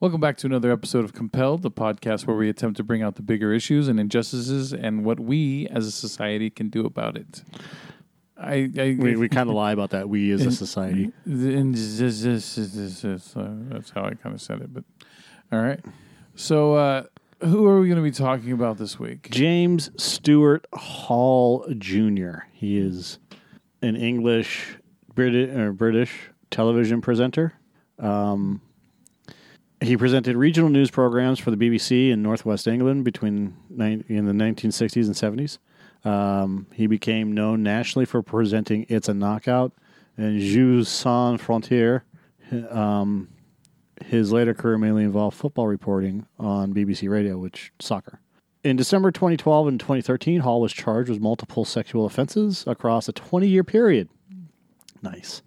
Welcome back to another episode of Compelled, the podcast where we attempt to bring out the bigger issues and injustices and what we as a society can do about it. I, I We, we kind of lie about that. We as a society. That's how I kind of said it, but all right. So, uh, who are we going to be talking about this week? James Stuart Hall Jr. He is an English British, or British television presenter. Um, he presented regional news programs for the BBC in Northwest England between in the 1960s and 70s. Um, he became known nationally for presenting "It's a Knockout" and "Jeux sans frontières." Um, his later career mainly involved football reporting on BBC Radio, which soccer. In December 2012 and 2013, Hall was charged with multiple sexual offenses across a 20 year period. Nice.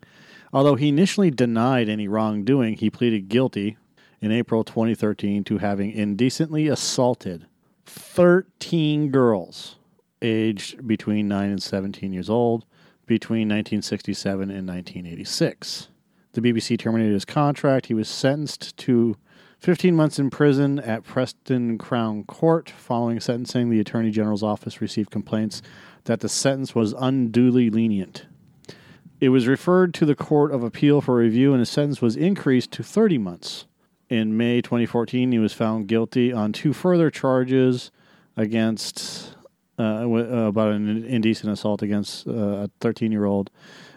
Although he initially denied any wrongdoing, he pleaded guilty in April 2013 to having indecently assaulted 13 girls aged between 9 and 17 years old between 1967 and 1986. The BBC terminated his contract. He was sentenced to 15 months in prison at Preston Crown Court. Following sentencing, the Attorney General's office received complaints that the sentence was unduly lenient. It was referred to the Court of Appeal for review, and his sentence was increased to 30 months. In May 2014, he was found guilty on two further charges against uh, w- uh, about an indecent assault against uh, a 13 year old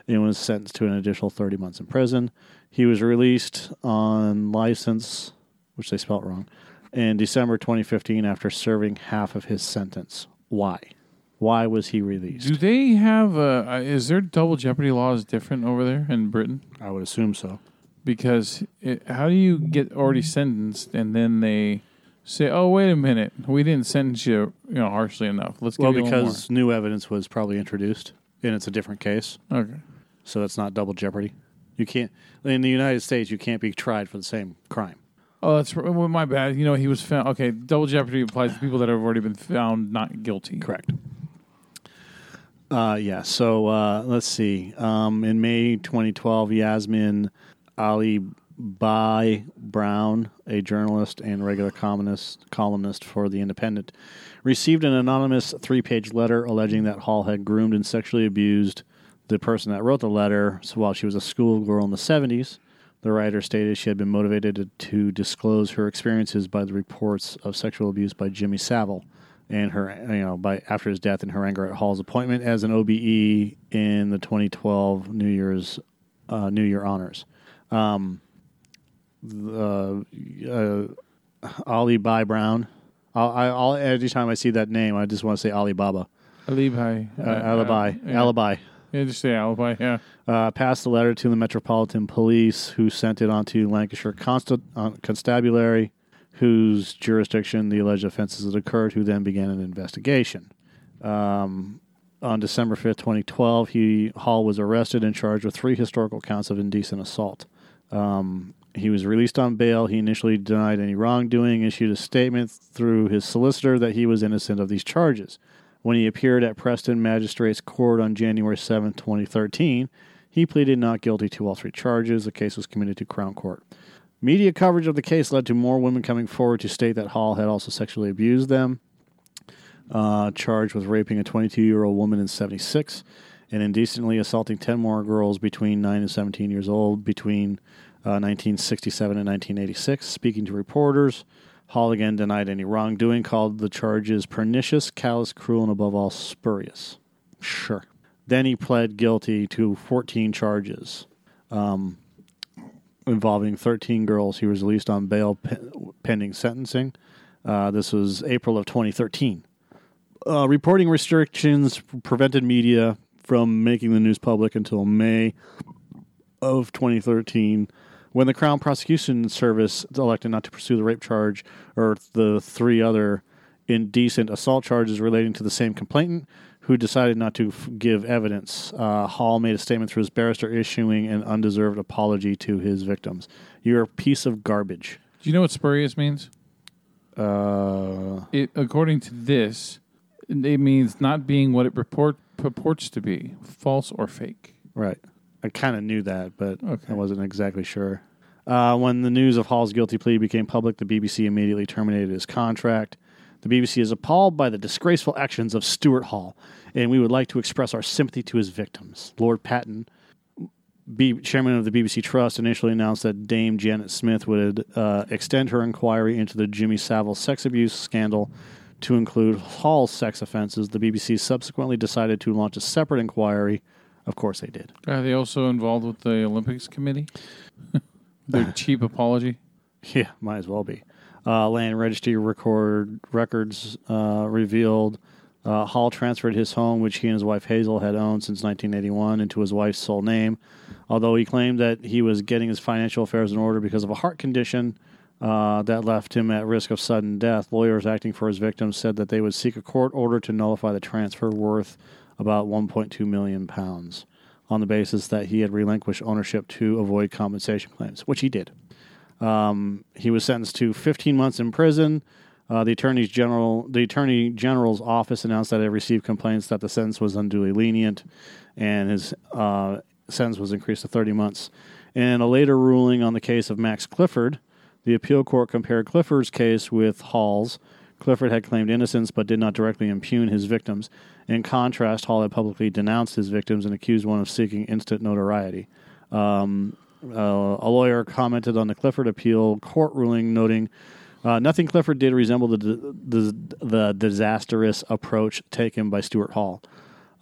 and was sentenced to an additional 30 months in prison. He was released on license, which they spelt wrong, in December 2015 after serving half of his sentence. Why? Why was he released? Do they have uh, uh, is their double jeopardy laws different over there in Britain? I would assume so. Because it, how do you get already sentenced and then they say, "Oh, wait a minute, we didn't sentence you, you know, harshly enough. Let's give Well, you one because new evidence was probably introduced, and it's a different case, okay." so that's not double jeopardy. You can't in the United States. You can't be tried for the same crime. Oh, that's well, my bad. You know, he was found. Okay, double jeopardy applies to people that have already been found not guilty. Correct. Uh, yeah. So uh, let's see. Um, in May 2012, Yasmin Ali Bai Brown, a journalist and regular columnist, columnist for The Independent, received an anonymous three page letter alleging that Hall had groomed and sexually abused the person that wrote the letter so while she was a schoolgirl in the 70s. The writer stated she had been motivated to, to disclose her experiences by the reports of sexual abuse by Jimmy Savile and her, you know, by after his death and her anger at Hall's appointment as an OBE in the 2012 New Year's uh, New Year honors. Um, the, uh, Alibhai-Brown. I'll, I- I'll every time I see that name, I just want to say Alibaba, Alibi. uh, alibi, yeah. alibi. Yeah, just say alibi. Yeah. uh, passed the letter to the Metropolitan Police, who sent it on to Lancashire Consta- uh, Constabulary, whose jurisdiction the alleged offenses had occurred, who then began an investigation. Um, on December 5th, 2012, he, Hall was arrested and charged with three historical counts of indecent assault. Um, he was released on bail. He initially denied any wrongdoing, issued a statement through his solicitor that he was innocent of these charges. When he appeared at Preston Magistrates Court on January 7, 2013, he pleaded not guilty to all three charges. The case was committed to Crown Court. Media coverage of the case led to more women coming forward to state that Hall had also sexually abused them, uh, charged with raping a 22 year old woman in 76 and indecently assaulting 10 more girls between 9 and 17 years old between uh, 1967 and 1986. Speaking to reporters, Hall again denied any wrongdoing, called the charges pernicious, callous, cruel, and above all spurious. Sure. Then he pled guilty to 14 charges um, involving 13 girls. He was released on bail pe- pending sentencing. Uh, this was April of 2013. Uh, reporting restrictions prevented media from making the news public until May of 2013 when the Crown Prosecution Service elected not to pursue the rape charge or the three other indecent assault charges relating to the same complainant who decided not to f- give evidence. Uh, Hall made a statement through his barrister issuing an undeserved apology to his victims. You're a piece of garbage. Do you know what spurious means? Uh, It, according to this, it means not being what it report, purports to be, false or fake. right. I kind of knew that, but Okay. I wasn't exactly sure. Uh, when the news of Hall's guilty plea became public, the BBC immediately terminated his contract. The BBC is appalled by the disgraceful actions of Stuart Hall, and we would like to express our sympathy to his victims. Lord Patten, B- chairman of the BBC Trust, initially announced that Dame Janet Smith would uh, extend her inquiry into the Jimmy Savile sex abuse scandal to include Hall's sex offenses. The BBC subsequently decided to launch a separate inquiry. Of course, they did. Are they also involved with the Olympics committee? Their cheap apology. Yeah, might as well be. Uh, Land Registry record records uh, revealed uh, Hall transferred his home, which he and his wife Hazel had owned since 1981, into his wife's sole name. Although he claimed that he was getting his financial affairs in order because of a heart condition uh, that left him at risk of sudden death, lawyers acting for his victims said that they would seek a court order to nullify the transfer worth about 1.2 million pounds on the basis that he had relinquished ownership to avoid compensation claims, which he did. Um, he was sentenced to 15 months in prison. Uh, the attorney general, the attorney general's office announced that it received complaints that the sentence was unduly lenient, and his uh, sentence was increased to 30 months. In a later ruling on the case of Max Clifford, the appeal court compared Clifford's case with Hall's. Clifford had claimed innocence but did not directly impugn his victims. In contrast, Hall had publicly denounced his victims and accused one of seeking instant notoriety. Um, uh, a lawyer commented on the Clifford appeal court ruling, noting uh, nothing Clifford did resembled the, the, the disastrous approach taken by Stuart Hall,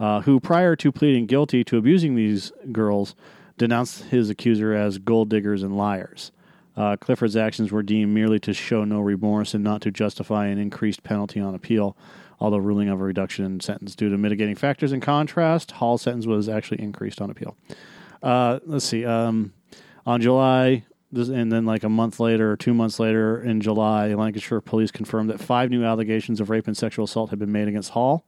uh, who, prior to pleading guilty to abusing these girls, denounced his accuser as gold diggers and liars. Uh, Clifford's actions were deemed merely to show no remorse and not to justify an increased penalty on appeal, although ruling of a reduction in sentence due to mitigating factors. In contrast, Hall's sentence was actually increased on appeal. Uh, let's see. Um, on July, and then like a month later or two months later in July, Lancashire police confirmed that five new allegations of rape and sexual assault had been made against Hall.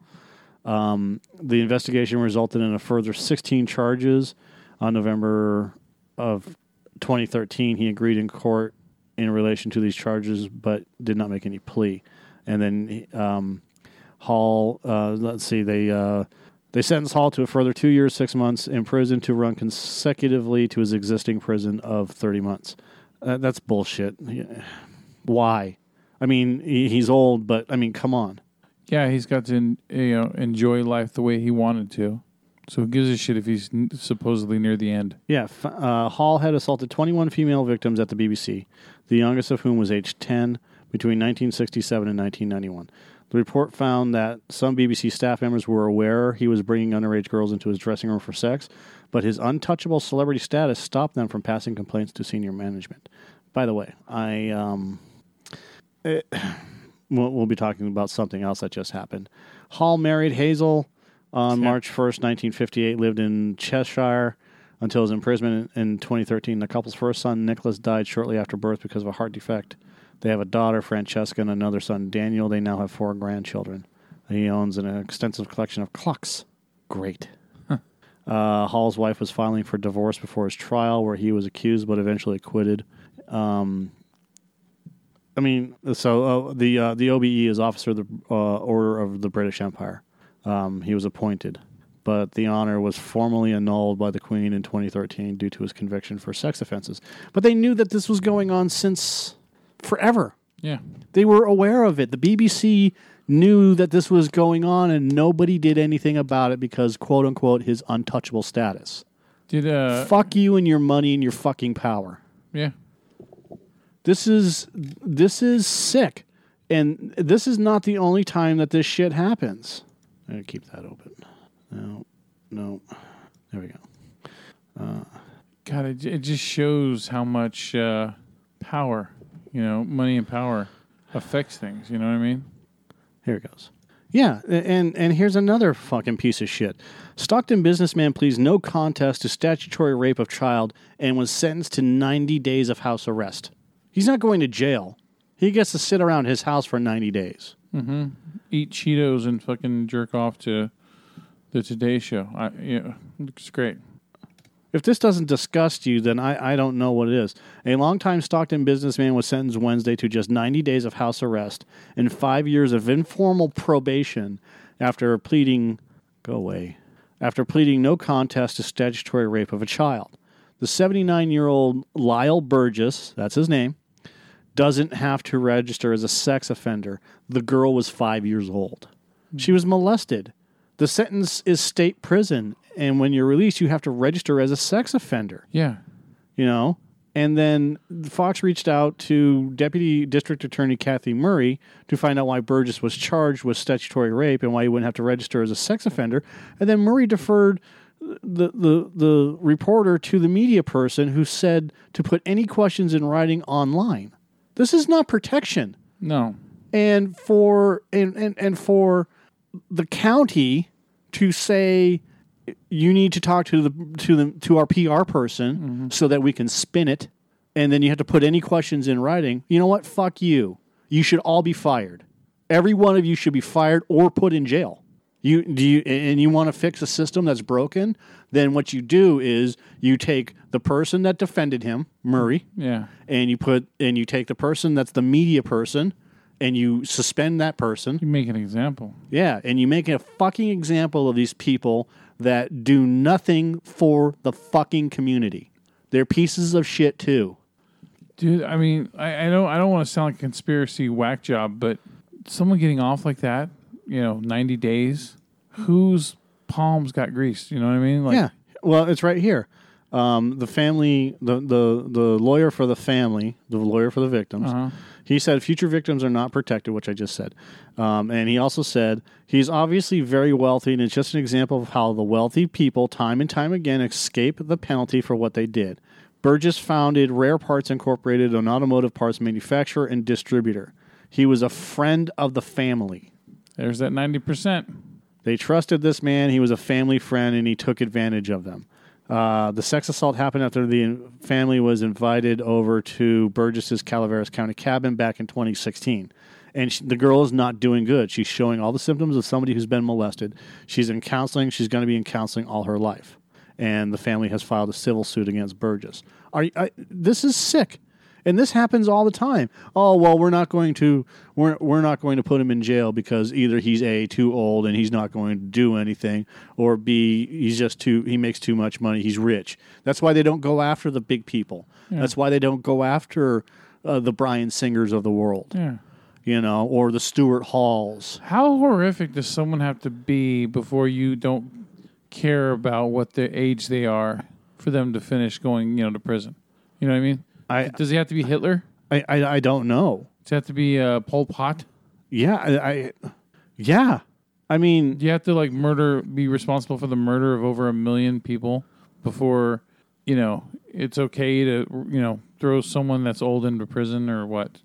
Um, the investigation resulted in a further 16 charges on November of 2013, he agreed in court in relation to these charges, but did not make any plea. And then um, Hall, uh, let's see, they uh, they sentenced Hall to a further two years, six months in prison to run consecutively to his existing prison of 30 months. Uh, that's bullshit. Why? I mean, he, he's old, but I mean, come on. Yeah, he's got to you know enjoy life the way he wanted to. So who gives a shit if he's supposedly near the end? Yeah, uh, Hall had assaulted 21 female victims at the BBC, the youngest of whom was aged 10 between 1967 and 1991. The report found that some BBC staff members were aware he was bringing underage girls into his dressing room for sex, but his untouchable celebrity status stopped them from passing complaints to senior management. By the way, I um, it, we'll, we'll be talking about something else that just happened. Hall married Hazel on March 1st, 1958, lived in Cheshire until his imprisonment in 2013. The couple's first son, Nicholas, died shortly after birth because of a heart defect. They have a daughter, Francesca, and another son, Daniel. They now have four grandchildren. He owns an extensive collection of clocks. Great. Uh, Hall's wife was filing for divorce before his trial, where he was accused but eventually acquitted. Um, I mean, so uh, the uh, the OBE is Officer of the uh, Order of the British Empire. Um, he was appointed, but the honor was formally annulled by the Queen in 2013 due to his conviction for sex offenses. But they knew that this was going on since forever. Yeah. They were aware of it. The BBC knew that this was going on, and nobody did anything about it because, quote unquote, his untouchable status. Did uh Fuck you and your money and your fucking power. yeah. This is this is sick, and this is not the only time that this shit happens. I'm gonna keep that open. No, no. There we go. God, it, it just shows how much uh, power, you know, money and power affects things. You know what I mean? Here it goes. Yeah, and and here's another fucking piece of shit. Stockton businessman pleads no contest to statutory rape of child and was sentenced to 90 days of house arrest. He's not going to jail. He gets to sit around his house for 90 days. Mm-hmm. Eat Cheetos and fucking jerk off to the Today Show. I, yeah, looks great. If this doesn't disgust you, then I, I don't know what it is. A longtime Stockton businessman was sentenced Wednesday to just 90 days of house arrest and five years of informal probation after pleading, go away, after pleading no contest to statutory rape of a child. The 79 year old Lyle Burgess, that's his name, doesn't have to register as a sex offender. The girl was five years old. She was molested. The sentence is state prison. And when you're released, you have to register as a sex offender Yeah. you know. And then Fox reached out to Deputy District Attorney Kathy Murray to find out why Burgess was charged with statutory rape and why he wouldn't have to register as a sex offender. And then Murray deferred the, the, the reporter to the media person who said to put any questions in writing online. This is not protection No. and for and, and, and for the county to say you need to talk to the to the to our PR person mm-hmm. so that we can spin it and then you have to put any questions in writing. You know what? Fuck you. You should all be fired. Every one of you should be fired or put in jail. You do you and you want to fix a system that's broken? Then what you do is you take the person that defended him, Murray, Yeah. and you put and you take the person that's the media person and you suspend that person. You make an example. Yeah, and you make a fucking example of these people that do nothing for the fucking community. They're pieces of shit too. Dude, I mean, I, I don't I don't want to sound like a conspiracy whack job, but someone getting off like that, you know, ninety days, whose palms got greased? You know what I mean? Like yeah. Well, it's right here. Um, the family, the, the the lawyer for the family, the lawyer for the victims, Uh-huh. he said future victims are not protected, which I just said. Um, and he also said he's obviously very wealthy, and it's just an example of how the wealthy people, time and time again, escape the penalty for what they did. Burgess founded Rare Parts Incorporated, an automotive parts manufacturer and distributor. He was a friend of the family. There's that ninety percent. They trusted this man. He was a family friend, and he took advantage of them. Uh, the sex assault happened after the family was invited over to Burgess's Calaveras County cabin back in 2016. And she, the girl is not doing good. She's showing all the symptoms of somebody who's been molested. She's in counseling. She's going to be in counseling all her life. And the family has filed a civil suit against Burgess. Are, I, this is sick and this happens all the time. Oh well, we're not going to we're we're not going to put him in jail because either he's a too old and he's not going to do anything, or b he's just too he makes too much money. He's rich. That's why they don't go after the big people. That's why they don't go after uh, the Bryan Singers of the world, Yeah. you know, or the Stuart Halls. How horrific does someone have to be before you don't care about what their age they are for them to finish going, you know, to prison? You know what I mean? I Does he have to be Hitler? I I, I don't know. Does he have to be uh, Pol Pot? Yeah, I, I yeah. I mean, Do you have to like murder, be responsible for the murder of over a million people before, you know, it's okay to, you know, throw someone that's old into prison or what?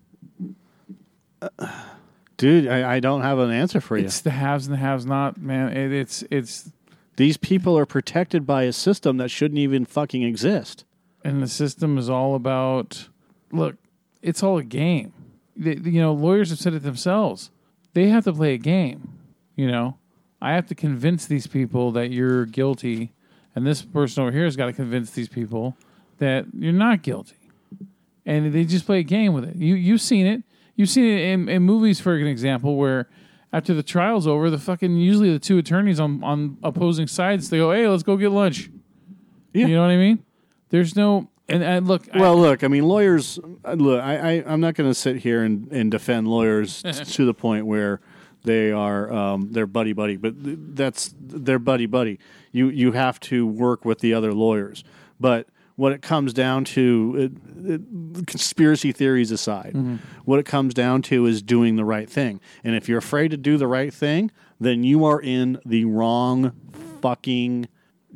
dude, I, I don't have an answer for you. It's the haves and the haves not, man. It, it's it's These people are protected by a system that shouldn't even fucking exist. And the system is all about look, it's all a game. They, you know, lawyers have said it themselves. They have to play a game. You know, I have to convince these people that you're guilty, and this person over here has got to convince these people that you're not guilty. And they just play a game with it. You you've seen it. You've seen it in, in movies, for an example, where after the trial's over, the fucking usually the two attorneys on on opposing sides they go, "Hey, let's go get lunch." Yeah. You know what I mean? There's no and, and look, I- Well, look, I mean, lawyers. Look, I, I I'm not going to sit here and, and defend lawyers t- to the point where they are um, they're buddy buddy, but th- that's they're buddy buddy. You you have to work with the other lawyers, but what it comes down to, it, it, conspiracy theories aside, what it comes down to is doing the right thing. And if you're afraid to do the right thing, then you are in the wrong fucking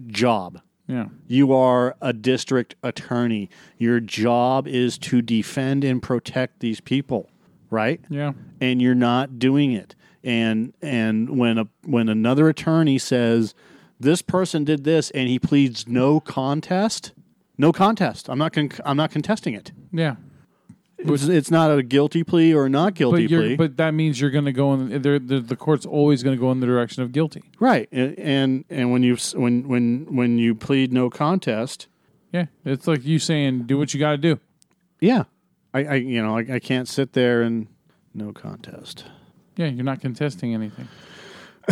job. Yeah, You are a district attorney. Your job is to defend and protect these people, right? yeah, And you're not doing it. And and when a when another attorney says this person did this and he pleads no contest, no contest. I'm not con- I'm not contesting it. yeah. It's, it's not a guilty plea or not guilty But plea. but that means you're going to go in. The, the, the court's always going to go in the direction of guilty. right. And and, and when you when when when you plead no contest, Yeah, it's like you saying, "Do what you got to do." yeah. I, I you know, I, I can't sit there and no contest. Yeah, you're not contesting anything.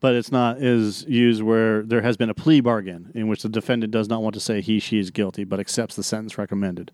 but it's not is used where there has been a plea bargain in which the defendant does not want to say he she is guilty but accepts the sentence recommended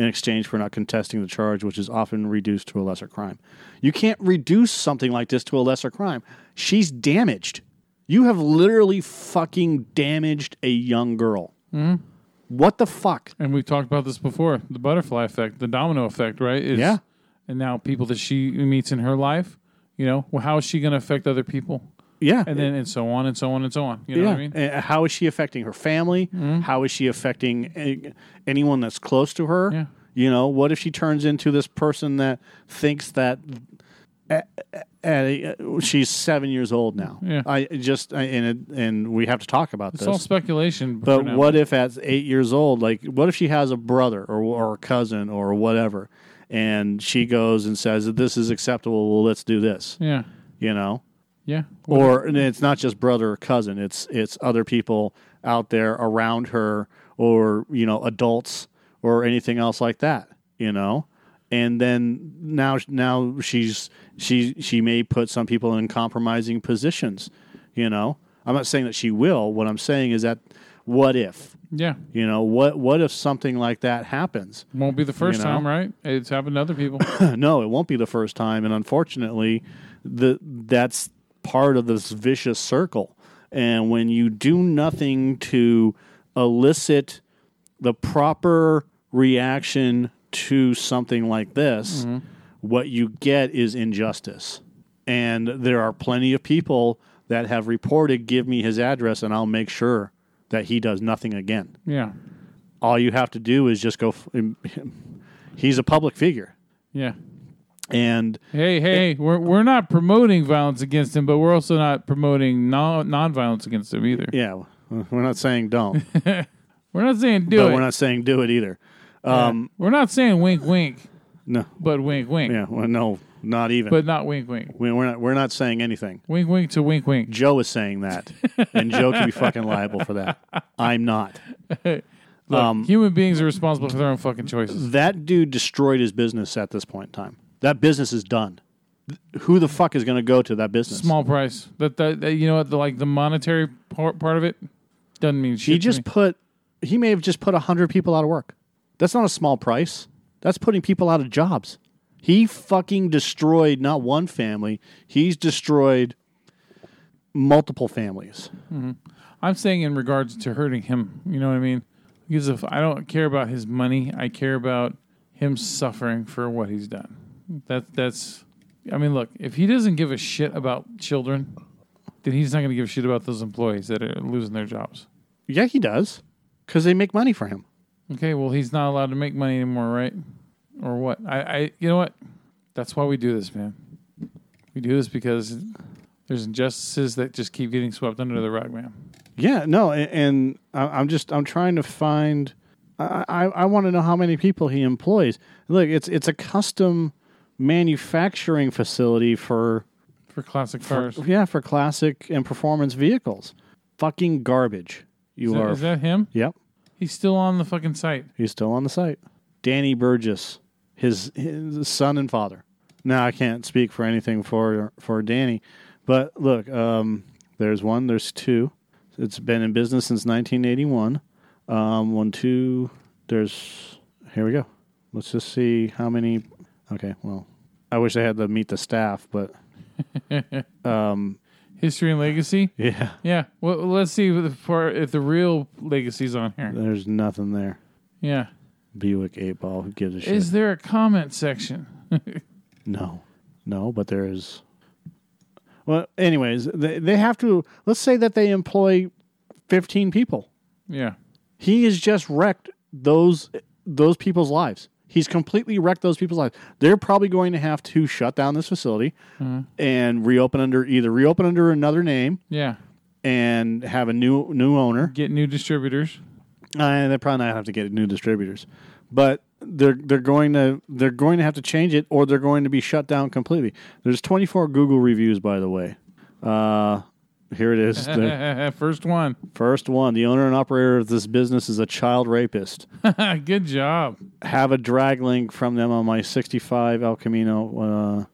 in exchange for not contesting the charge which is often reduced to a lesser crime you can't reduce something like this to a lesser crime she's damaged you have literally fucking damaged a young girl mm-hmm. what the fuck And we've talked about this before the butterfly effect, the domino effect, right? Is, Yeah. And now people that she meets in her life, you know, well, how is she going to affect other people? Yeah And then, and so on and so on and so on. You know what I mean? Mm-hmm. Uh, How is she affecting her family? How is she affecting anyone that's close to her? Yeah. You know, what if she turns into this person that thinks that at, at she's seven years old now? Yeah. I just I, and it, and we have to talk about It's this. all speculation. but now. what if at eight years old, like, what if she has a brother or or a cousin or whatever, and she goes and says that this is acceptable? Well, let's do this. Yeah. You know, Yeah. or and it's not just brother or cousin it's it's other people out there around her or you know adults or anything else like that you know and then now now she's she she may put some people in compromising positions you know i'm not saying that she will what i'm saying is that what if Yeah. you know what what if something like that happens Won't be the first You know? time, right? It's happened to other people. no, it won't be the first time, and unfortunately, the that's part of this vicious circle. And when you do nothing to elicit the proper reaction to something like this, mm-hmm. what you get is injustice. And there are plenty of people that have reported, "Give me his address, and I'll make sure that he does nothing again." yeah. All you have to do is just go. F- he's a public figure, Yeah. And Hey, hey, we're we're not promoting violence against him, but we're also not promoting non non-violence against him either. Yeah, we're not saying don't, We're not saying do but it. we're not saying do it either. Um, we're not saying wink, wink, no, but wink, wink, yeah, well, no, not even. but not wink, wink. we, we're not. We're not saying anything. Wink, wink to wink, wink. Joe is saying that, and Joe can be fucking liable for that. I'm not. Look, Um, human beings are responsible for their own fucking choices. That dude destroyed his business at this point in time. That business is done. Who the fuck is going to go to that business? Small price. That, that, that you know what? The like the monetary part, part of it doesn't mean shit. He just put. He may have just put hundred people out of work. That's not a small price. That's putting people out of jobs. He fucking destroyed not one family. He's destroyed multiple families. Mm-hmm. I'm saying in regards to hurting him. You know what I mean? Because if I don't care about his money, I care about him suffering for what he's done. That that's. I mean, look, if he doesn't give a shit about children, then he's not going to give a shit about those employees that are losing their jobs. Yeah, he does, because they make money for him. Okay, well, he's not allowed to make money anymore, right? Or what? I, I, you know what? That's why we do this, man. We do this because there's injustices that just keep getting swept under the rug, man. Yeah, no, and I- I'm just I'm trying to find. I I, I want to know how many people he employs. Look, it's it's a custom manufacturing facility for For classic cars. yeah for classic and performance vehicles. Fucking garbage. You Is that, are. is that him? yep, He's still on the fucking site. he's still on the site. Danny Burgess, his his son and father. Now I can't speak for anything for for Danny, but look, um, there's one, there's two. It's been in business since 1981. Um, one, two. There's here we go. Let's just see how many. Okay, well, I wish I had to meet the staff, but um, History and legacy. yeah, Yeah. Well, let's see if the, for, if the real legacy's on here. there's nothing there. Yeah. Buick eight ball. Who gives a shit? Is there a comment section? No, no, but there is. Well, anyways, they, they have to. Let's say that they employ fifteen people. yeah. He has just wrecked those those people's lives. He's completely wrecked those people's lives. They're probably going to have to shut down this facility and reopen under either reopen under another name Yeah. and have a new new owner. Get new distributors. Uh, they probably not have to get new distributors, but they're they're going to they're going to have to change it, or they're going to be shut down completely. There's 24 Google reviews, by the way. Uh, here it is. The First one. first one: the owner and operator of this business is a child rapist. Good job. Have a drag link from them on my 65 El Camino. Uh,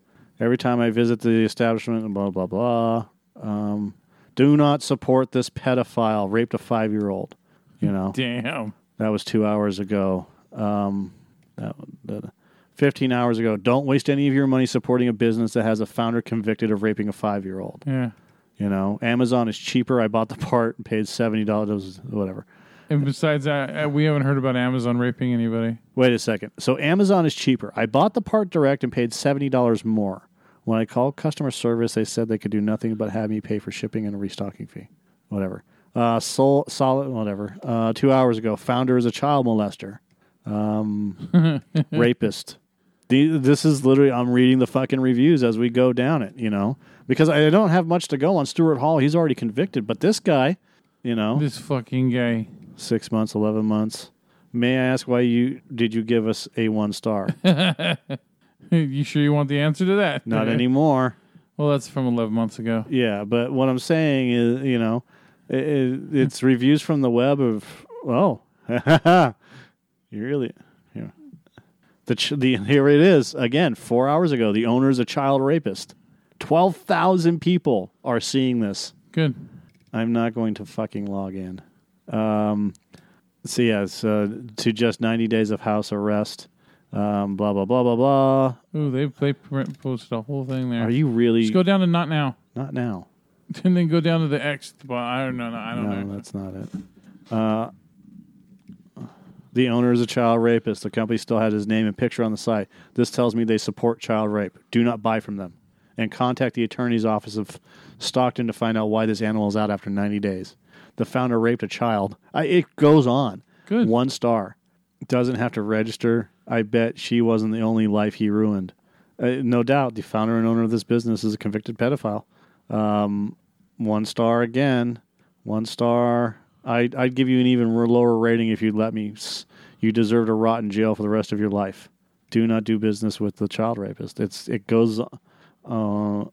every time I visit the establishment, blah blah blah. Um, do not support this pedophile. Raped a five year old. You know Damn. that was two hours ago. Um, that, that, Fifteen hours ago. Don't waste any of your money supporting a business that has a founder convicted of raping a five year old. Yeah. You know, Amazon is cheaper. I bought the part and paid seventy dollars. Whatever. And besides that, uh, we haven't heard about Amazon raping anybody. Wait a second. So Amazon is cheaper. I bought the part direct and paid seventy dollars more. When I called customer service, they said they could do nothing but have me pay for shipping and a restocking fee. Whatever. Uh, sol- solid. Whatever. Uh, two hours ago, founder is a child molester, um, rapist. The, this is literally. I'm reading the fucking reviews as we go down it. You know, because I don't have much to go on Stuart Hall. He's already convicted, but this guy, you know, This fucking guy. six months, eleven months. May I ask why you did you give us a one star? You sure you want the answer to that? Not anymore. Well, that's from 11 months ago. Yeah, but what I'm saying is, you know, it, it, it's reviews from the web of oh, you really, you know, the ch- the here it is again. Four hours ago, the owner is a child rapist. Twelve thousand people are seeing this. Good. I'm not going to fucking log in. Um, so yes, uh, to just 90 days of house arrest. Um, blah blah blah blah blah. Ooh, they they posted a whole thing there. Are you really Just go down to not now, not now? and then go down to the X. Well, I don't know. I don't No, know. that's not it. Uh, the owner is a child rapist. The company still has his name and picture on the site. This tells me they support child rape. Do not buy from them. And contact the attorney's office of Stockton to find out why this animal is out after 90 days. The founder raped a child. I, it goes on. Good. One star. Doesn't have to register. I bet she wasn't the only life he ruined. Uh, no doubt, the founder and owner of this business is a convicted pedophile. Um, one star again. One star. I, I'd give you an even lower rating if you'd let me. You deserve to rot in jail for the rest of your life. Do not do business with the child rapist. It's it goes. Uh,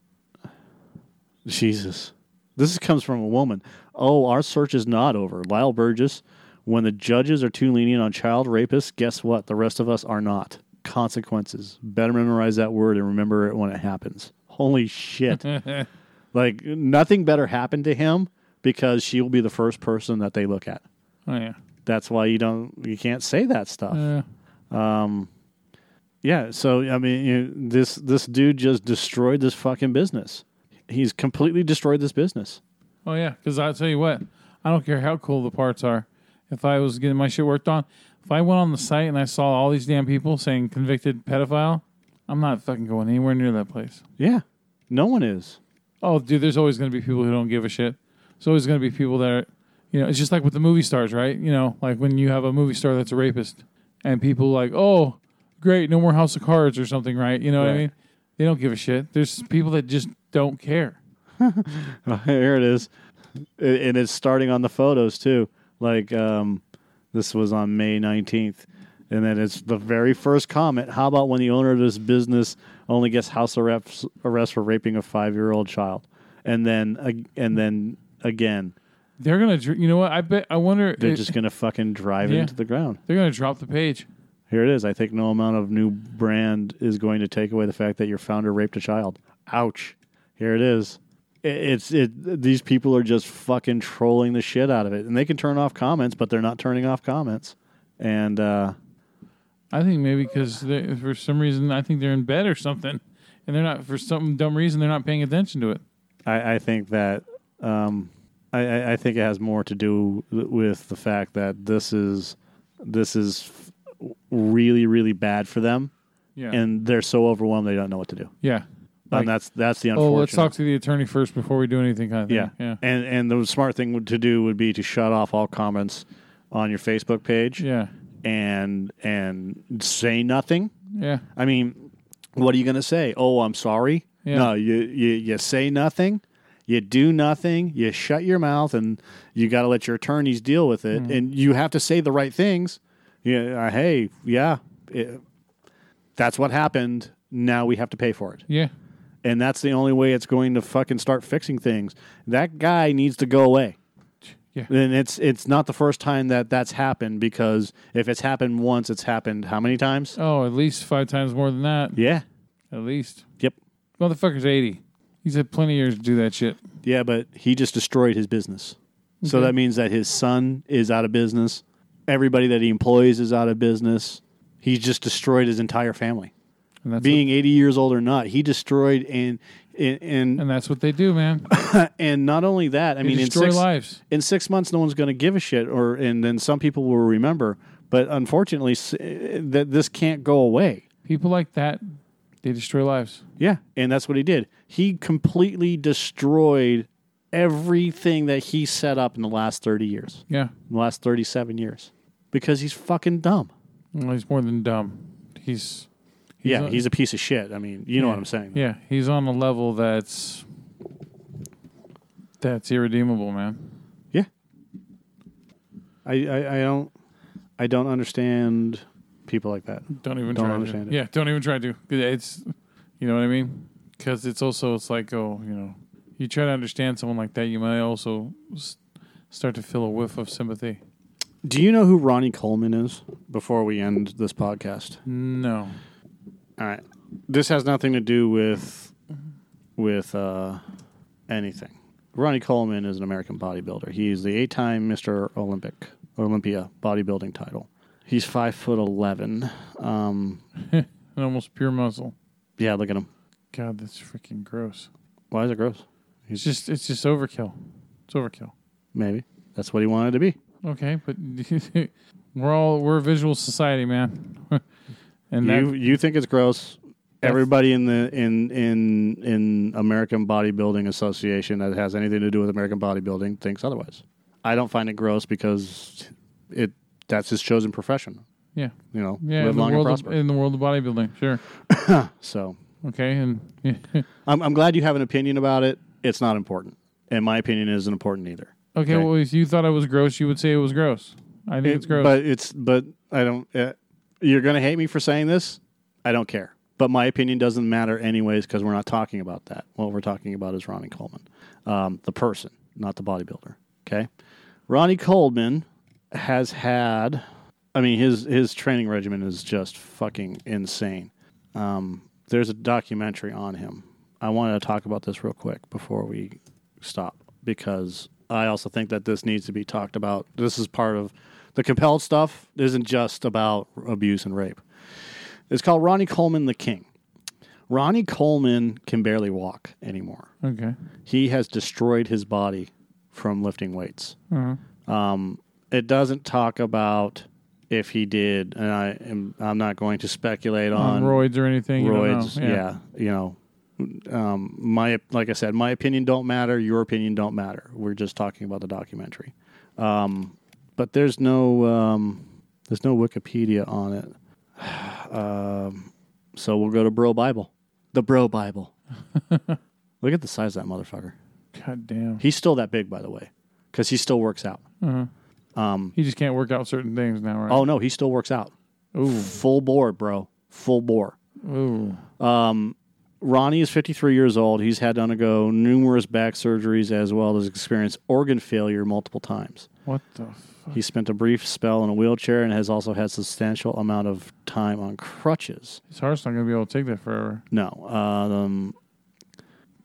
Jesus, this comes from a woman. Oh, our search is not over. Lyle Burgess. When the judges are too lenient on child rapists, guess what? The rest of us are not. Consequences. Better memorize that word and remember it when it happens. Holy shit. like, nothing better happened to him because she will be the first person that they look at. Oh yeah. That's why you don't, you can't say that stuff. Uh, Yeah, so I mean, you know, this this dude just destroyed this fucking business. He's completely destroyed this business. oh yeah. Because I'll tell you what, I don't care how cool the parts are. If I was getting my shit worked on, if I went on the site and I saw all these damn people saying convicted pedophile, I'm not fucking going anywhere near that place. Yeah, no one is. Oh, dude, there's always going to be people who don't give a shit. There's always going to be people that are, you know, it's just like with the movie stars, right? You know, like when you have a movie star that's a rapist and people like, oh, great, no more House of Cards or something, right? You know what I Right. mean? They don't give a shit. There's people that just don't care. Here it is, I- and it's starting on the photos too. Like um, this was on May nineteenth, and then it's the very first comment. How about when the owner of this business only gets house arrest arrest for raping a five year old child, and then ag- and then again They're gonna, dr- you know what? I bet. I wonder. they're if- just gonna fucking drive Yeah. into the ground. they're gonna drop the page. Here it is. I think no amount of new brand is going to take away the fact that your founder raped a child. Ouch. Here it is. I- It's it. These people are just fucking trolling the shit out of it, and they can turn off comments, but they're not turning off comments. And uh, I think maybe because for some reason I think they're in bed or something, and they're not for some dumb reason they're not paying attention to it. I, I think that um, I, I think it has more to do with the fact that this is this is really really bad for them, Yeah. and they're so overwhelmed they don't know what to do. yeah. Like, and that's that's the unfortunate. oh, let's talk to the attorney first before we do anything. Kind of thing. Yeah. Yeah. And and the smart thing would- to do would be to shut off all comments on your Facebook page Yeah. and and say nothing. Yeah. I mean, what are you going to say? Oh, I'm sorry. Yeah. No, you, you you say nothing. You do nothing. You shut your mouth, and you got to let your attorneys deal with it. Mm. And you have to say the right things. Yeah. Uh, hey, yeah, it- that's what happened. Now we have to pay for it Yeah. and that's the only way it's going to fucking start fixing things. That guy needs to go away. Yeah. And it's it's not the first time that that's happened because if it's happened once, it's happened how many times? Oh, at least five times more than that. Yeah. At least. Yep. Motherfucker's 80. He's had plenty of years to do that shit. Yeah, but he just destroyed his business. So that means that his son is out of business. Everybody that he employs is out of business. He's just destroyed his entire family. And that's Being 80 years old or not, he destroyed and and and, and that's what they do, man. and not only that, I They mean, in destroy six, lives. in six months, no one's going to give a shit, or and then some people will remember. But unfortunately, eh, that this can't go away. People like that, they destroy lives. Yeah, and that's what he did. He completely destroyed everything that he set up in the last 30 years, Yeah. in the last 37 years, because he's fucking dumb. Well, he's more than dumb. He's, he's yeah, on- he's a piece of shit. I mean, you know what I'm saying. yeah, he's on a level that's that's irredeemable, man. I, I, I don't I don't understand people like that. Don't even Don't try understand to. it. Yeah, don't even try to. It's you know what I mean? Because it's also it's like oh you know you try to understand someone like that, you might also s- start to feel a whiff of sympathy. Do you know who Ronnie Coleman is? Before we end this podcast, No, all right. This has nothing to do with with uh, anything. Ronnie Coleman is an American bodybuilder. He's the eight-time Mr. Olympic Olympia bodybuilding title. He's five foot eleven. Um, and almost pure muscle. yeah, look at him. God, that's freaking gross. Why is it gross? It's just it's just overkill. It's overkill. Maybe that's what he wanted to be. Okay, but we're all we're a visual society, man. and you that, you think it's gross. Everybody in the in in in American Bodybuilding Association that has anything to do with American bodybuilding thinks otherwise. I don't find it gross because it that's his chosen profession. yeah, You know, yeah, live in the long and world of, in the world of bodybuilding, sure. so Okay, and I'm I'm glad you have an opinion about it. It's not important, and my opinion isn't important either. Okay, well, if you thought it was gross, you would say it was gross. I think It- it's gross. but it's but I don't. Uh, you're gonna hate me for saying this. I don't care. But my opinion doesn't matter anyways because we're not talking about that. What we're talking about is Ronnie Coleman, um, the person, not the bodybuilder. Okay, Ronnie Coleman has had. I mean, his his training regimen is just fucking insane. Um, there's a documentary on him. I wanted to talk about this real quick before we stop because I also think that this needs to be talked about. This is part of the compelled stuff. Isn't just about abuse and rape. It's called Ronnie Coleman the King. Ronnie Coleman can barely walk anymore. okay. He has destroyed his body from lifting weights. Uh-huh. Um, it doesn't talk about if he did, and I am I'm not going to speculate On on roids or anything. you don't know. roids. Yeah. you know, um, my like I said, my opinion don't matter. Your opinion don't matter. We're just talking about the documentary. Um, but there's no um, there's no Wikipedia on it. um, so we'll go to Bro Bible, the Bro Bible. Look at the size of that motherfucker. God damn. He's still that big, by the way, because he still works out. Uh-huh. Um, He just can't work out certain things now, right? oh no, he still works out. Ooh. Full bore, bro. Full bore. Ooh. Um, Ronnie is 53 years old. He's had to undergo numerous back surgeries as well as experience organ failure multiple times. What the fuck? He spent a brief spell in a wheelchair and has also had substantial amount of time on crutches. His heart's not going to be able to take that forever. No, um,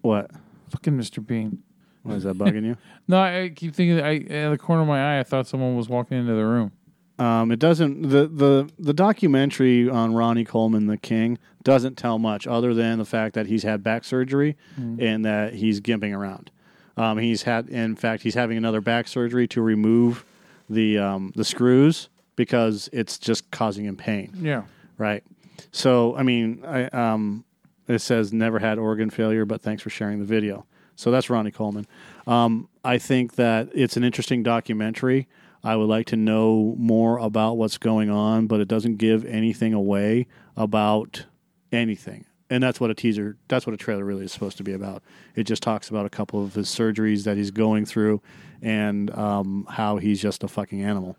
what? Fucking Mr. Bean. What is that bugging you? No, I keep thinking, I, at the corner of my eye, I thought someone was walking into the room. Um, it doesn't. The, the the documentary on Ronnie Coleman, the King, doesn't tell much other than the fact that he's had back surgery and that he's gimping around. Um, he's had, in fact, he's having another back surgery to remove the um, the screws because it's just causing him pain. Yeah. Right. So, I mean, I, um, it says never had organ failure, but thanks for sharing the video. So that's Ronnie Coleman. Um, I think that it's an interesting documentary. I would like to know more about what's going on, but it doesn't give anything away about anything. And that's what a teaser, that's what a trailer really is supposed to be about. It just talks about a couple of his surgeries that he's going through and um, how he's just a fucking animal.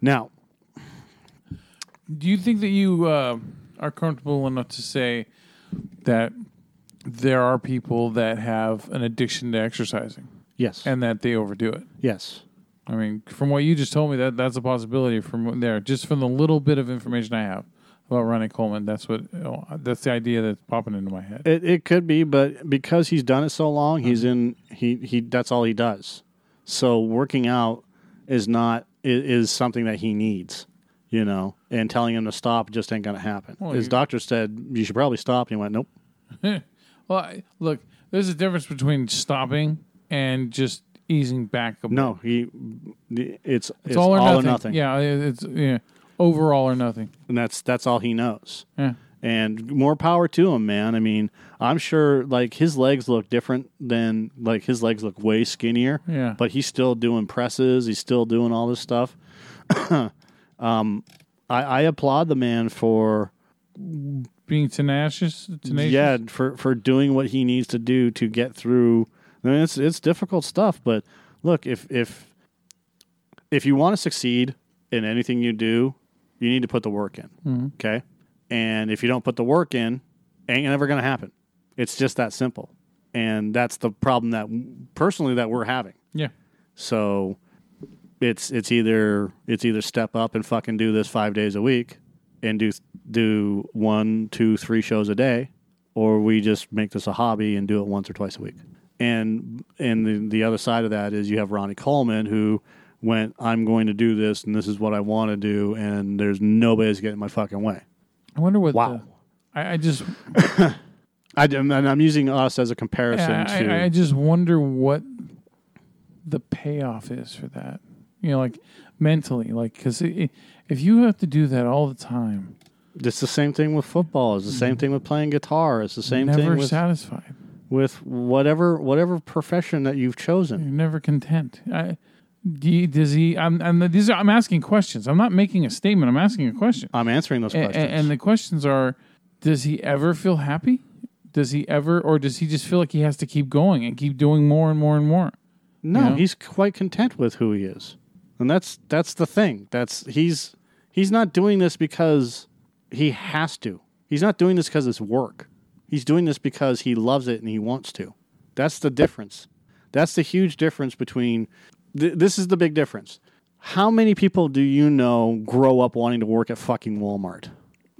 Now, Do you think that you uh, are comfortable enough to say that there are people that have an addiction to exercising yes, and that they overdo it? yes. I mean, from what you just told me, that that's a possibility from there, just from the little bit of information I have about Ronnie Coleman. That's what. Oh, that's the idea that's popping into my head. It it could be, but because he's done it so long, mm-hmm. he's in he he that's all he does. So working out is not is, is something that he needs, you know. And telling him to stop just ain't gonna happen. Well, His you- doctor said you should probably stop, and he went, nope. well, I, look, there's a difference between stopping and just easing back. A bit. No, he the- it's it's, all, or, all nothing. or nothing. Yeah, it's yeah, overall or nothing. and that's that's all he knows. Yeah. And more power to him, man. I mean, I'm sure like his legs look different than like his legs look way skinnier. Yeah. But he's still doing presses. He's still doing all this stuff. um, I, I applaud the man for Being tenacious, tenacious. yeah for for doing what he needs to do to get through. I mean, it's it's difficult stuff, but look, if if if you want to succeed in anything you do, you need to put the work in. Mhm. Okay, and if you don't put the work in, ain't never going to happen. It's just that simple, and that's the problem that personally that we're having. Yeah. So it's it's either it's either step up and fucking do this five days a week and do do one, two, three shows a day, or we just make this a hobby and do it once or twice a week. And and the, the other side of that is you have Ronnie Coleman who went, I'm going to do this and this is what I want to do, and there's nobody's getting in my fucking way. I wonder what. Wow. The, I, I just, I, and I'm using us as a comparison I, to. I, I just wonder what the payoff is for that. You know, like mentally, like because if you have to do that all the time, it's the same thing with football. It's the same mm-hmm. thing with playing guitar. It's the same never thing with never satisfied. With whatever whatever profession that you've chosen. You're never content. I, do you, does he? I'm, I'm these are I'm asking questions. I'm not making a statement. I'm asking a question. I'm answering those questions. and the questions are: Does he ever feel happy? Does he ever, or does he just feel like he has to keep going and keep doing more and more and more? no, you know? he's quite content with who he is, and that's that's the thing. That's he's he's not doing this because he has to. He's not doing this because it's work. He's doing this because he loves it and he wants to. That's the difference. That's the huge difference between. Th- this is the big difference. How many people do you know grow up wanting to work at fucking Walmart?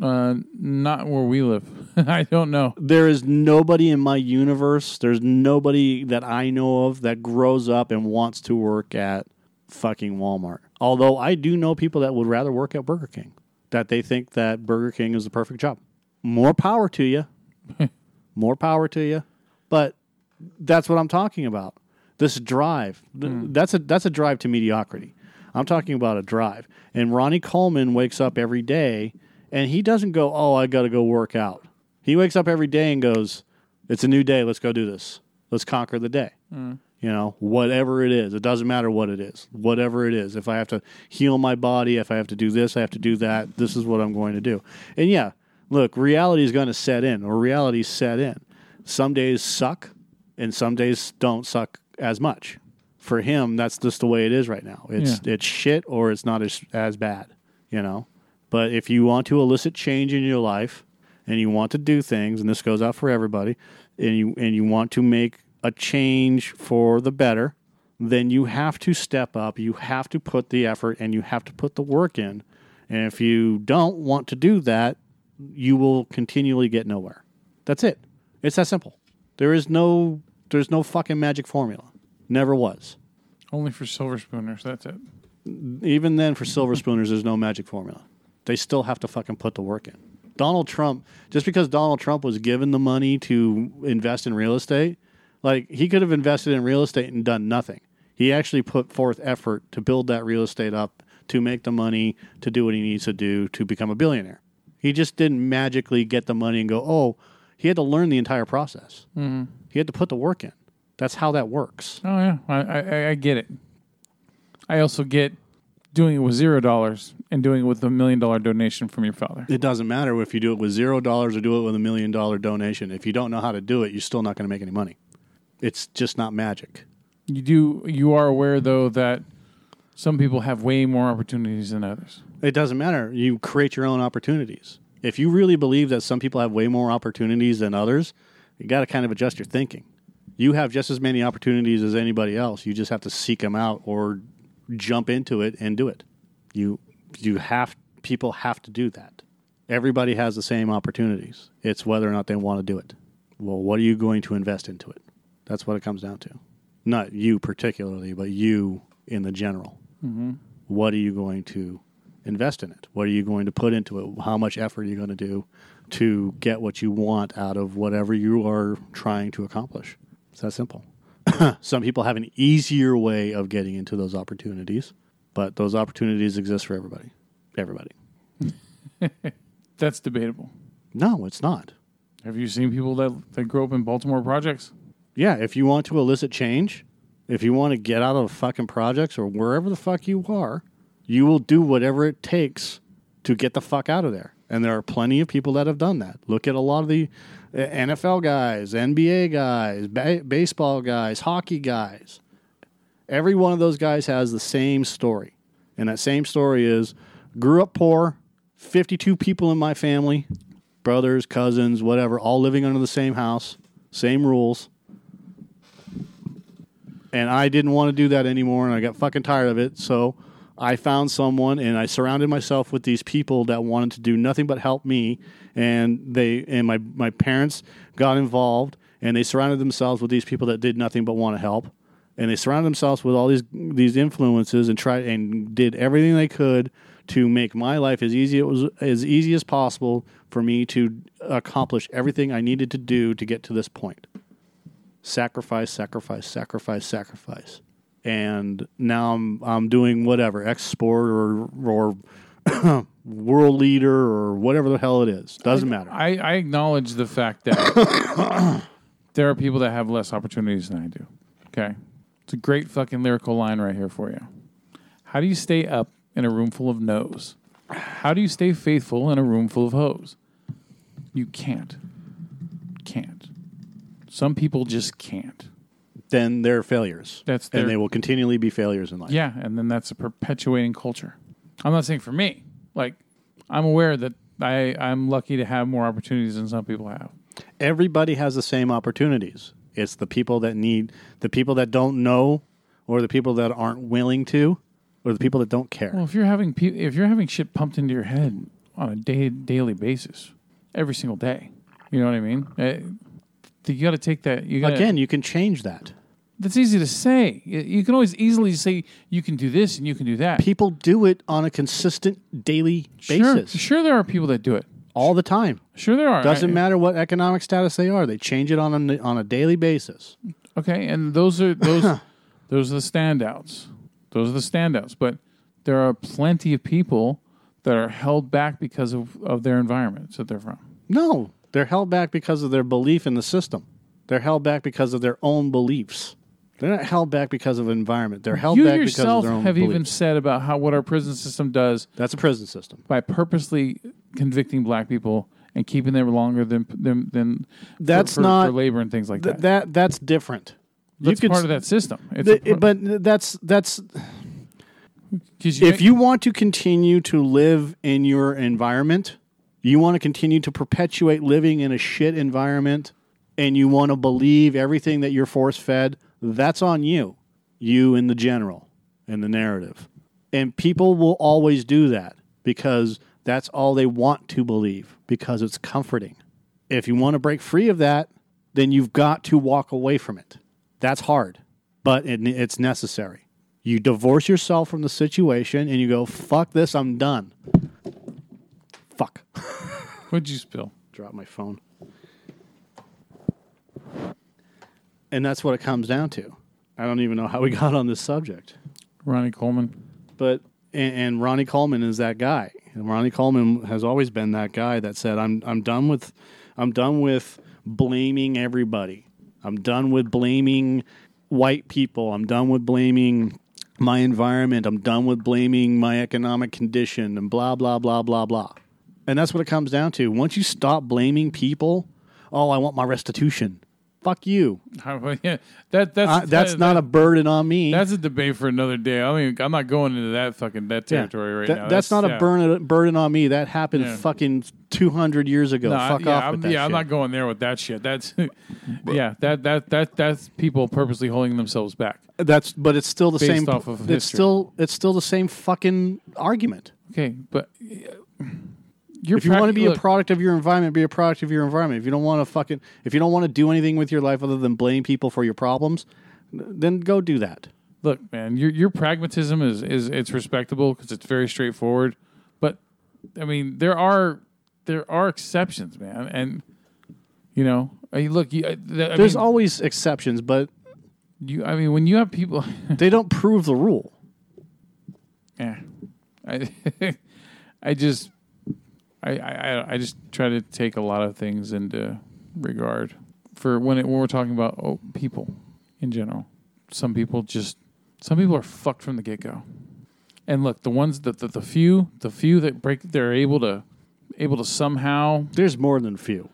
Uh, not where we live. I don't know. there is nobody in my universe. There's nobody that I know of that grows up and wants to work at fucking Walmart. Although I do know people that would rather work at Burger King, that they think that Burger King is the perfect job. More power to you. More power to you. But that's what I'm talking about. This drive. Th- hmm. That's a that's a drive to mediocrity. I'm talking about a drive. And Ronnie Coleman wakes up every day and he doesn't go, "Oh, I got to go work out." He wakes up every day and goes, "It's a new day. Let's go do this. Let's conquer the day." Hmm. You know, whatever it is, it doesn't matter what it is. Whatever it is, if I have to heal my body, if I have to do this, I have to do that. This is what I'm going to do. And yeah, look, reality is going to set in, or reality set in. Some days suck, and some days don't suck as much. For him, that's just the way it is right now. It's it's shit, or it's not as as bad. You know. But if you want to elicit change in your life, and you want to do things, and this goes out for everybody, and you and you want to make a change for the better, then you have to step up. You have to put the effort and you have to put the work in. And if you don't want to do that, you will continually get nowhere. That's it. It's that simple. There is no there's no fucking magic formula. Never was. Only for silver spooners. That's it. Even then for silver spooners there's no magic formula. They still have to fucking put the work in. Donald Trump, just because Donald Trump was given the money to invest in real estate, like he could have invested in real estate and done nothing. He actually put forth effort to build that real estate up, to make the money, to do what he needs to do to become a billionaire. He just didn't magically get the money and go, oh, he had to learn the entire process. Mm-hmm. He had to put the work in. That's how that works. Oh yeah, I, I, I get it. I also get doing it with zero dollars and doing it with a million dollar donation from your father. It doesn't matter if you do it with zero dollars or do it with a million dollar donation. If you don't know how to do it, you're still not going to make any money. It's just not magic. You do. You are aware though that some people have way more opportunities than others. It doesn't matter. You create your own opportunities. If you really believe that some people have way more opportunities than others, you got to kind of adjust your thinking. You have just as many opportunities as anybody else. You just have to seek them out or jump into it and do it. You you have people have to do that. Everybody has the same opportunities. It's whether or not they want to do it. Well, what are you going to invest into it? That's what it comes down to. Not you particularly, but you in the general. Mm-hmm. What are you going to invest in it? What are you going to put into it? How much effort are you going to do to get what you want out of whatever you are trying to accomplish? It's that simple. Some people have an easier way of getting into those opportunities, but those opportunities exist for everybody. Everybody. That's debatable. No, it's not. Have you seen people that that grew up in Baltimore projects? Yeah, if you want to elicit change, if you want to get out of fucking projects or wherever the fuck you are, you will do whatever it takes to get the fuck out of there. And there are plenty of people that have done that. Look at a lot of the uh, NFL guys, NBA guys, ba- baseball guys, hockey guys. Every one of those guys has the same story. And that same story is grew up poor, 52 people in my family, brothers, cousins, whatever, all living under the same house, same rules and I didn't want to do that anymore, and I got fucking tired of it. So I found someone, and I surrounded myself with these people that wanted to do nothing but help me. And they and my my parents got involved, and they surrounded themselves with these people that did nothing but want to help. And they surrounded themselves with all these these influences, and tried and did everything they could to make my life as easy it was as easy as possible for me to accomplish everything I needed to do to get to this point sacrifice, sacrifice, sacrifice, sacrifice. And now I'm I'm doing whatever export or or world leader or whatever the hell it is. Doesn't matter. I, I acknowledge the fact that there are people that have less opportunities than I do. Okay. It's a great fucking lyrical line right here for you. How do you stay up in a room full of no's? How do you stay faithful in a room full of hoes? You. Can't. Some people just can't. Then they're failures. That's their, and they will continually be failures in life. Yeah, and then that's a perpetuating culture. I'm not saying for me. Like, I'm aware that I, I'm lucky to have more opportunities than some people have. Everybody has the same opportunities. It's the people that need, the people that don't know, or the people that aren't willing to, or the people that don't care. Well, if you're having pe- if you're having shit pumped into your head on a day daily basis, every single day, you know what I mean? Uh, you got to take that. You gotta, Again, you can change that. That's easy to say. You- can always easily say you can do this and you can do that. People do it on a consistent daily Sure, basis sure, there are people that do it. all the time. Sure, there are. Doesn't I- matter what economic status they are; they change it on a on a daily basis. Okay, and those are those those are the standouts. Those are the standouts. But there are plenty of people that are held back because of, of their environments that they're from. No, they're held back because of their belief in the system. They're held back because of their own beliefs. They're not held back because of environment. They're held you back because of their own beliefs have beliefs. even said about how what our prison system does That's a prison system. by purposely convicting black people and keeping them longer than than, than That's for, not for labor and things like th- that. that. That's different. That's you could part of that system. It's pro- but that's that's 'cause if you want to continue to live in your environment, you want to continue to perpetuate living in a shit environment, and you want to believe everything that you're force fed, that's on you. You in the general, in the narrative. And people will always do that because that's all they want to believe because it's comforting. If you want to break free of that, then you've got to walk away from it. That's hard, but it, it's necessary. You divorce yourself from the situation and you go, fuck this, I'm done. Fuck. what'd you spill? Drop my phone. And that's what it comes down to. I don't even know how we got on this subject. Ronnie Coleman. But and, and Ronnie Coleman is that guy. And Ronnie Coleman has always been that guy that said, "I'm I'm done with I'm done with blaming everybody. I'm done with blaming white people. I'm done with blaming my environment. I'm done with blaming my economic condition and blah blah blah blah blah." And that's what it comes down to. Once you stop blaming people, oh, I want my restitution. Fuck you. That that's that's that- not a burden on me. That's a debate for another day. I mean, I'm not going into that fucking that Yeah. territory right That- now. That's, not yeah. a burden burden on me. That happened Yeah. fucking two hundred years ago. No, Fuck yeah, off I'm, with that yeah, I'm not going there with that shit. That's yeah, that that that that's people purposely holding themselves back. That's but it's still the same. off of it's history. still it's still the same fucking argument. Okay, but uh, You're if you prac- want to be look, a product of your environment, be a product of your environment. If you don't want to fucking, if you don't want to do anything with your life other than blame people for your problems, then go do that. look, man, your your pragmatism is is it's respectable because it's very straightforward. But I mean, there are there are exceptions, man, and you know, I mean, look, you, I, th- I There's mean, always exceptions, but you. I mean, when you have people, they don't prove the rule. yeah, I I just I, I I just try to take a lot of things into regard for when it, when we're talking about oh, people in general. Some people just some people are fucked from the get go. And look, the ones that the, the few the few that break they're able to able to somehow There's more than few.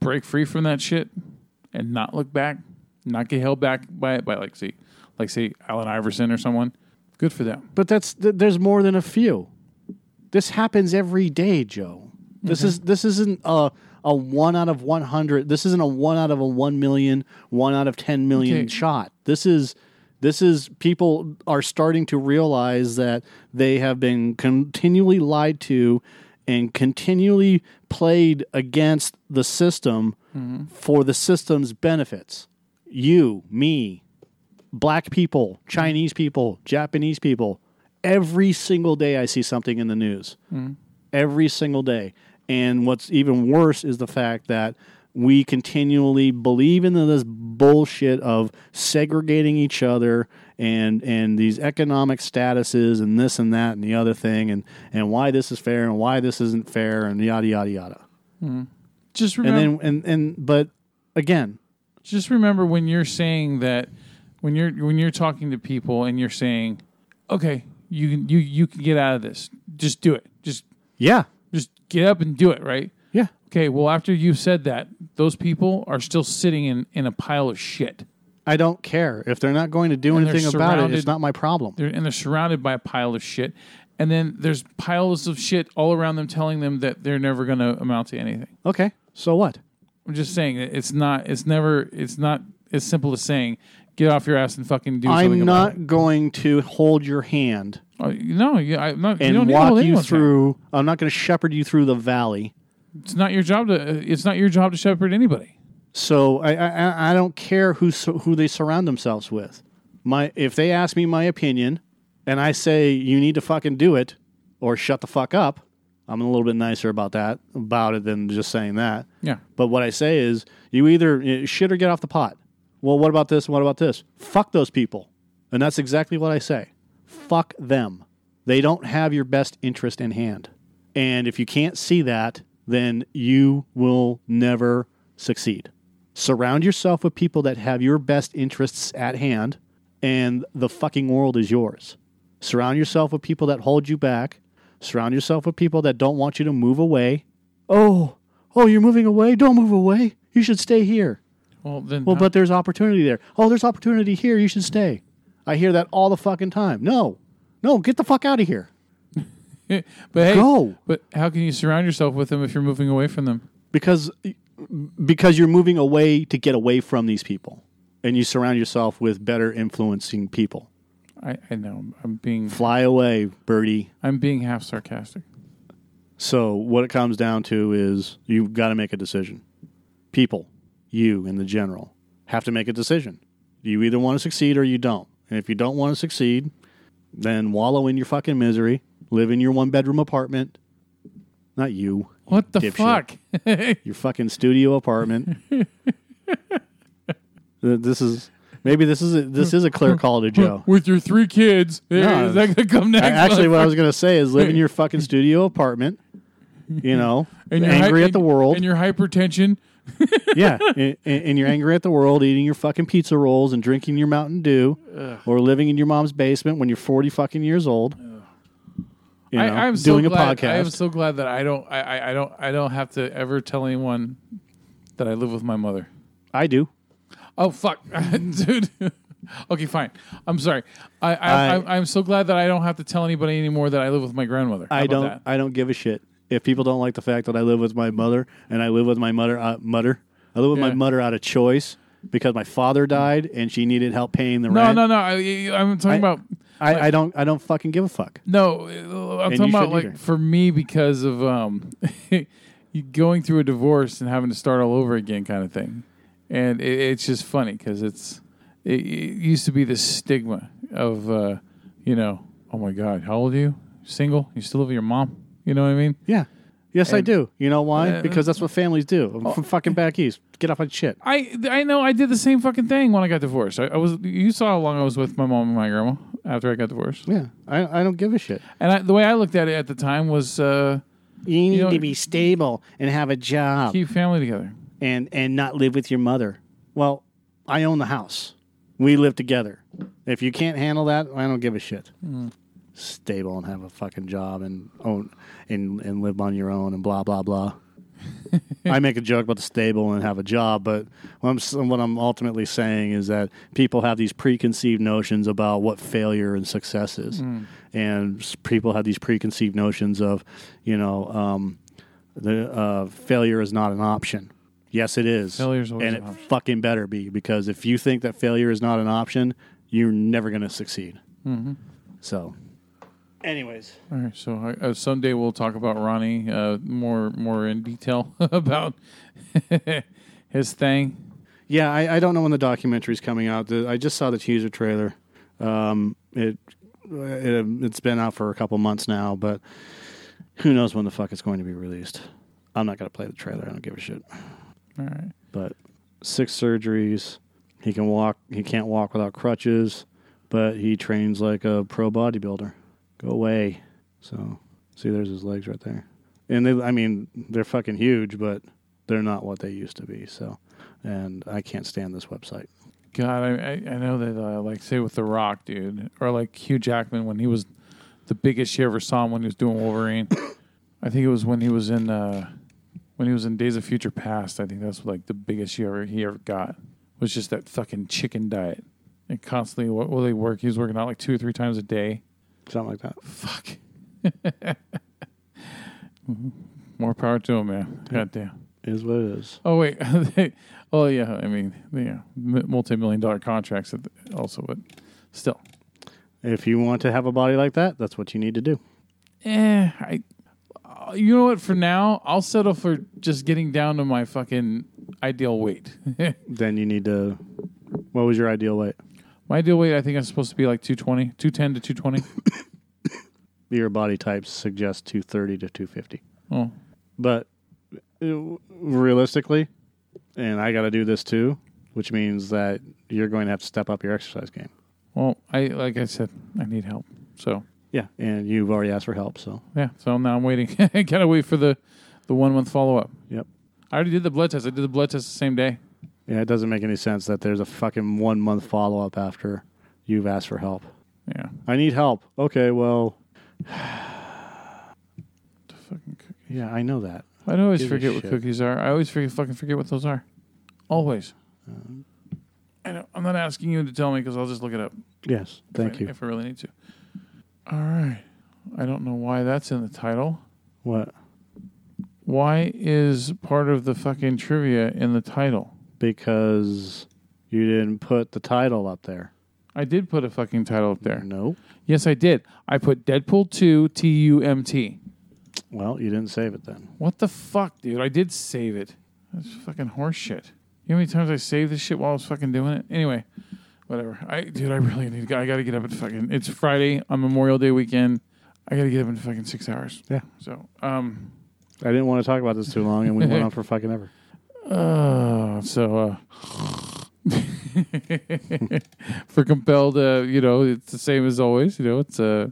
break free from that shit and not look back, not get held back by it by like see like say Allen Iverson or someone. Good for them. But that's th- there's more than a few. This happens every day, Joe. This is mm-hmm. this isn't a a one out of one hundred. This isn't a one out of a one million, one out of ten million Okay. shot. This is this is people are starting to realize that they have been continually lied to and continually played against the system mm-hmm. for the system's benefits. You, me, black people, Chinese people, Japanese people. Every single day I see something in the news. Mm-hmm. Every single day. And what's even worse is the fact that we continually believe in this bullshit of segregating each other and and these economic statuses and this and that and the other thing and and why this is fair and why this isn't fair and yada yada yada. Mm-hmm. Just And then and and but again, just remember when you're saying that when you're when you're talking to people and you're saying, "Okay, you can you you can get out of this. Just do it. Just yeah. just get up and do it." Right? Yeah. Okay. Well, after you've said that, those people are still sitting in in a pile of shit. I don't care. If they're not going to do And anything about it, it's not my problem. They're and they're surrounded by a pile of shit. And then there's piles of shit all around them telling them that they're never going to amount to anything. Okay. So what? I'm just saying it's not. It's never. It's not as simple as saying get off your ass and fucking do something I'm about it. not going to hold your hand Oh, no, you, I'm not. you don't need to walk you anyone's hand. through. I'm not going to shepherd you through the valley. It's not your job to. It's not your job to shepherd anybody. So I, I I don't care who su- who they surround themselves with. My if they ask me my opinion, and I say you need to fucking do it or shut the fuck up, I'm a little bit nicer about that about it than just saying that. Yeah. But what I say is you either uh, shit or get off the pot. Well, what about this? and What about this? Fuck those people, and that's exactly what I say. Fuck them. They don't have your best interest in hand, and if you can't see that, then you will never succeed. Surround yourself with people that have your best interests at hand, and the fucking world is yours. Surround yourself with people that hold you back. Surround yourself with people that don't want you to move away. Oh, oh, you're moving away? Don't move away. You should stay here. Well, then. Well, but there's opportunity there. Oh, there's opportunity here. You should stay. I hear that all the fucking time. No, no, get the fuck out of here. but hey, Go. But how can you surround yourself with them if you're moving away from them? because because you're moving away to get away from these people and you surround yourself with better influencing people I, I know. I'm being. fly away birdie I'm being half sarcastic. so what it comes down to is you've got to make a decision people you and the general have to make a decision you either want to succeed or you don't and if you don't want to succeed then wallow in your fucking misery live in your one bedroom apartment not you What the Dipshit. fuck? your fucking studio apartment. This is maybe this is a, this is a clear call to Joe. With your three kids, eh, No, is that gonna come next? Actually, what I was going to say is live in your fucking studio apartment. You know, and you're angry hy- at the world. and your hypertension. yeah, and, and you're angry at the world, eating your fucking pizza rolls and drinking your Mountain Dew, or living in your mom's basement when you're 40 fucking years old. You know, I, I'm doing so a glad, podcast. I am so glad that I don't. I, I, don't. I don't have to ever tell anyone that I live with my mother. I do. Oh fuck, dude. okay, fine. I'm sorry. I, I, I- I, am so glad that I don't have to tell anybody anymore that I live with my grandmother. How I don't. that? I don't give a shit. If people don't like the fact that I live with my mother and I live with my mother, uh, mother, I live with my mother out of choice because my father died and she needed help paying the No, rent. no, no. I, I'm talking I- about. I, I don't I don't fucking give a fuck. No, uh, I'm talking about shouldn't like either. for me because of um, you going through a divorce and having to start all over again, kind of thing. And it, it's just funny because it's it, it used to be this stigma of uh, you know, oh my god, how old are you? Single? You still live with your mom? You know what I mean? Yeah. Yes, I do. You know why? Uh, because that's what families do. I'm from fucking back east. Get off my shit. I I know I did the same fucking thing when I got divorced. I, I was you saw how long I was with my mom and my grandma after I got divorced, Yeah, I, I don't give a shit. and I, the way I looked at it at the time was uh, You need know- to be stable and have a job keep family together. and and not live with your mother. Well, I own the house. We live together. If you can't handle that, I don't give a shit. Stable and have a fucking job and own and and live on your own and blah blah blah. I make a joke about the stable and have a job, but what I'm, what I'm ultimately saying is that people have these preconceived notions about what failure and success is, and people have these preconceived notions of, you know, um, the uh, failure is not an option. Yes, it is. Failure's always and it option. fucking better be because if you think that failure is not an option, you're never going to succeed. Mm-hmm. So, anyways, All right, so I, uh, someday we'll talk about Ronnie uh, more more in detail about his thing. yeah, I, I don't know when the documentary's coming out. The, I just saw the teaser trailer. Um, it, it it's been out for a couple months now, but who knows when the fuck it's going to be released? I'm not going to play the trailer. I don't give a shit. All right, but six surgeries. He can walk. He can't walk without crutches, but he trains like a pro bodybuilder. Go away. So see, there's his legs right there, and they. I mean, they're fucking huge, but they're not what they used to be. So, and I can't stand this website. God, I I, know that uh, like say with The Rock, dude, or like Hugh Jackman when he was the biggest you ever saw him when he was doing Wolverine. I think it was when he was in uh, when he was in Days of Future Past. I think that's like the biggest you ever he ever got was just that fucking chicken diet. And constantly, what will they work? He was working out like two or three times a day. Something like that. Fuck. More power to him, man. God damn. Is what it is. Oh wait. oh yeah. I mean, yeah, multi-million dollar contracts also, but still. If you want to have a body like that, that's what you need to do. Eh, I. You know what? For now, I'll settle for just getting down to my fucking ideal weight. Then you need to. What was your ideal weight? My ideal weight, I think, is supposed to be like 220, 210 to 220. Your body types suggest 230 to 250. oh, But uh, realistically, and I got to do this too, which means that you're going to have to step up your exercise game. well, I like I said, I need help. So Yeah, and you've already asked for help, so yeah, so now I'm waiting. I gotta wait for the the one month follow up. yep. I already did the blood test. I did the blood test the same day. Yeah, it doesn't make any sense that there's a fucking one month follow up after you've asked for help. Yeah. I need help. Okay, well, The fucking cookie. yeah, I know that. I always Give forget what shit. cookies are. I always forget, fucking forget what those are. Always. Uh, I know, I'm not asking you to tell me because I'll just look it up. Yes, if thank I- you. If I really need to. All right. I don't know why that's in the title. What? Why is part of the fucking trivia in the title? Because you didn't put the title up there. I did put a fucking title up there. No. Yes, I did. I put Deadpool 2 T U M T. Well, you didn't save it then. What the fuck, dude? I did save it. That's fucking horse shit. You know how many times I saved this shit while I was fucking doing it? Anyway, whatever. I dude, I really need to I gotta get up at fucking it's Friday on Memorial Day weekend. I gotta get up in fucking six hours. Yeah. So um I didn't want to talk about this too long, and we went on for fucking ever. Uh so uh for compelled uh, you know, it's the same as always, you know, it's uh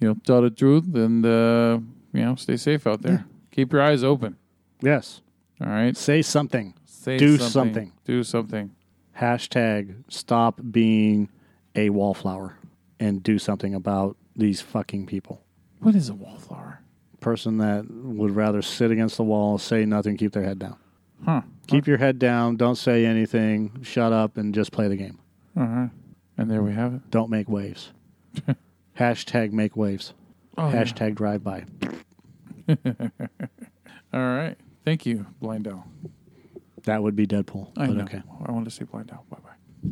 you know, tell the truth and uh you know, stay safe out there. Keep your eyes open. Yes. All right. Say something. Say Do something. something. Do something. Hashtag stop being a wallflower and do something about these fucking people. What is a wallflower? Person that would rather sit against the wall, say nothing, keep their head down. Huh. Keep your head down. Don't say anything. Shut up and just play the game. All right. And there we have it. Don't make waves. Hashtag make waves. Oh, Hashtag drive by. All right. Thank you, Blind Owl. That would be Deadpool. I but know. okay. I wanted to say Blind Owl. Bye bye.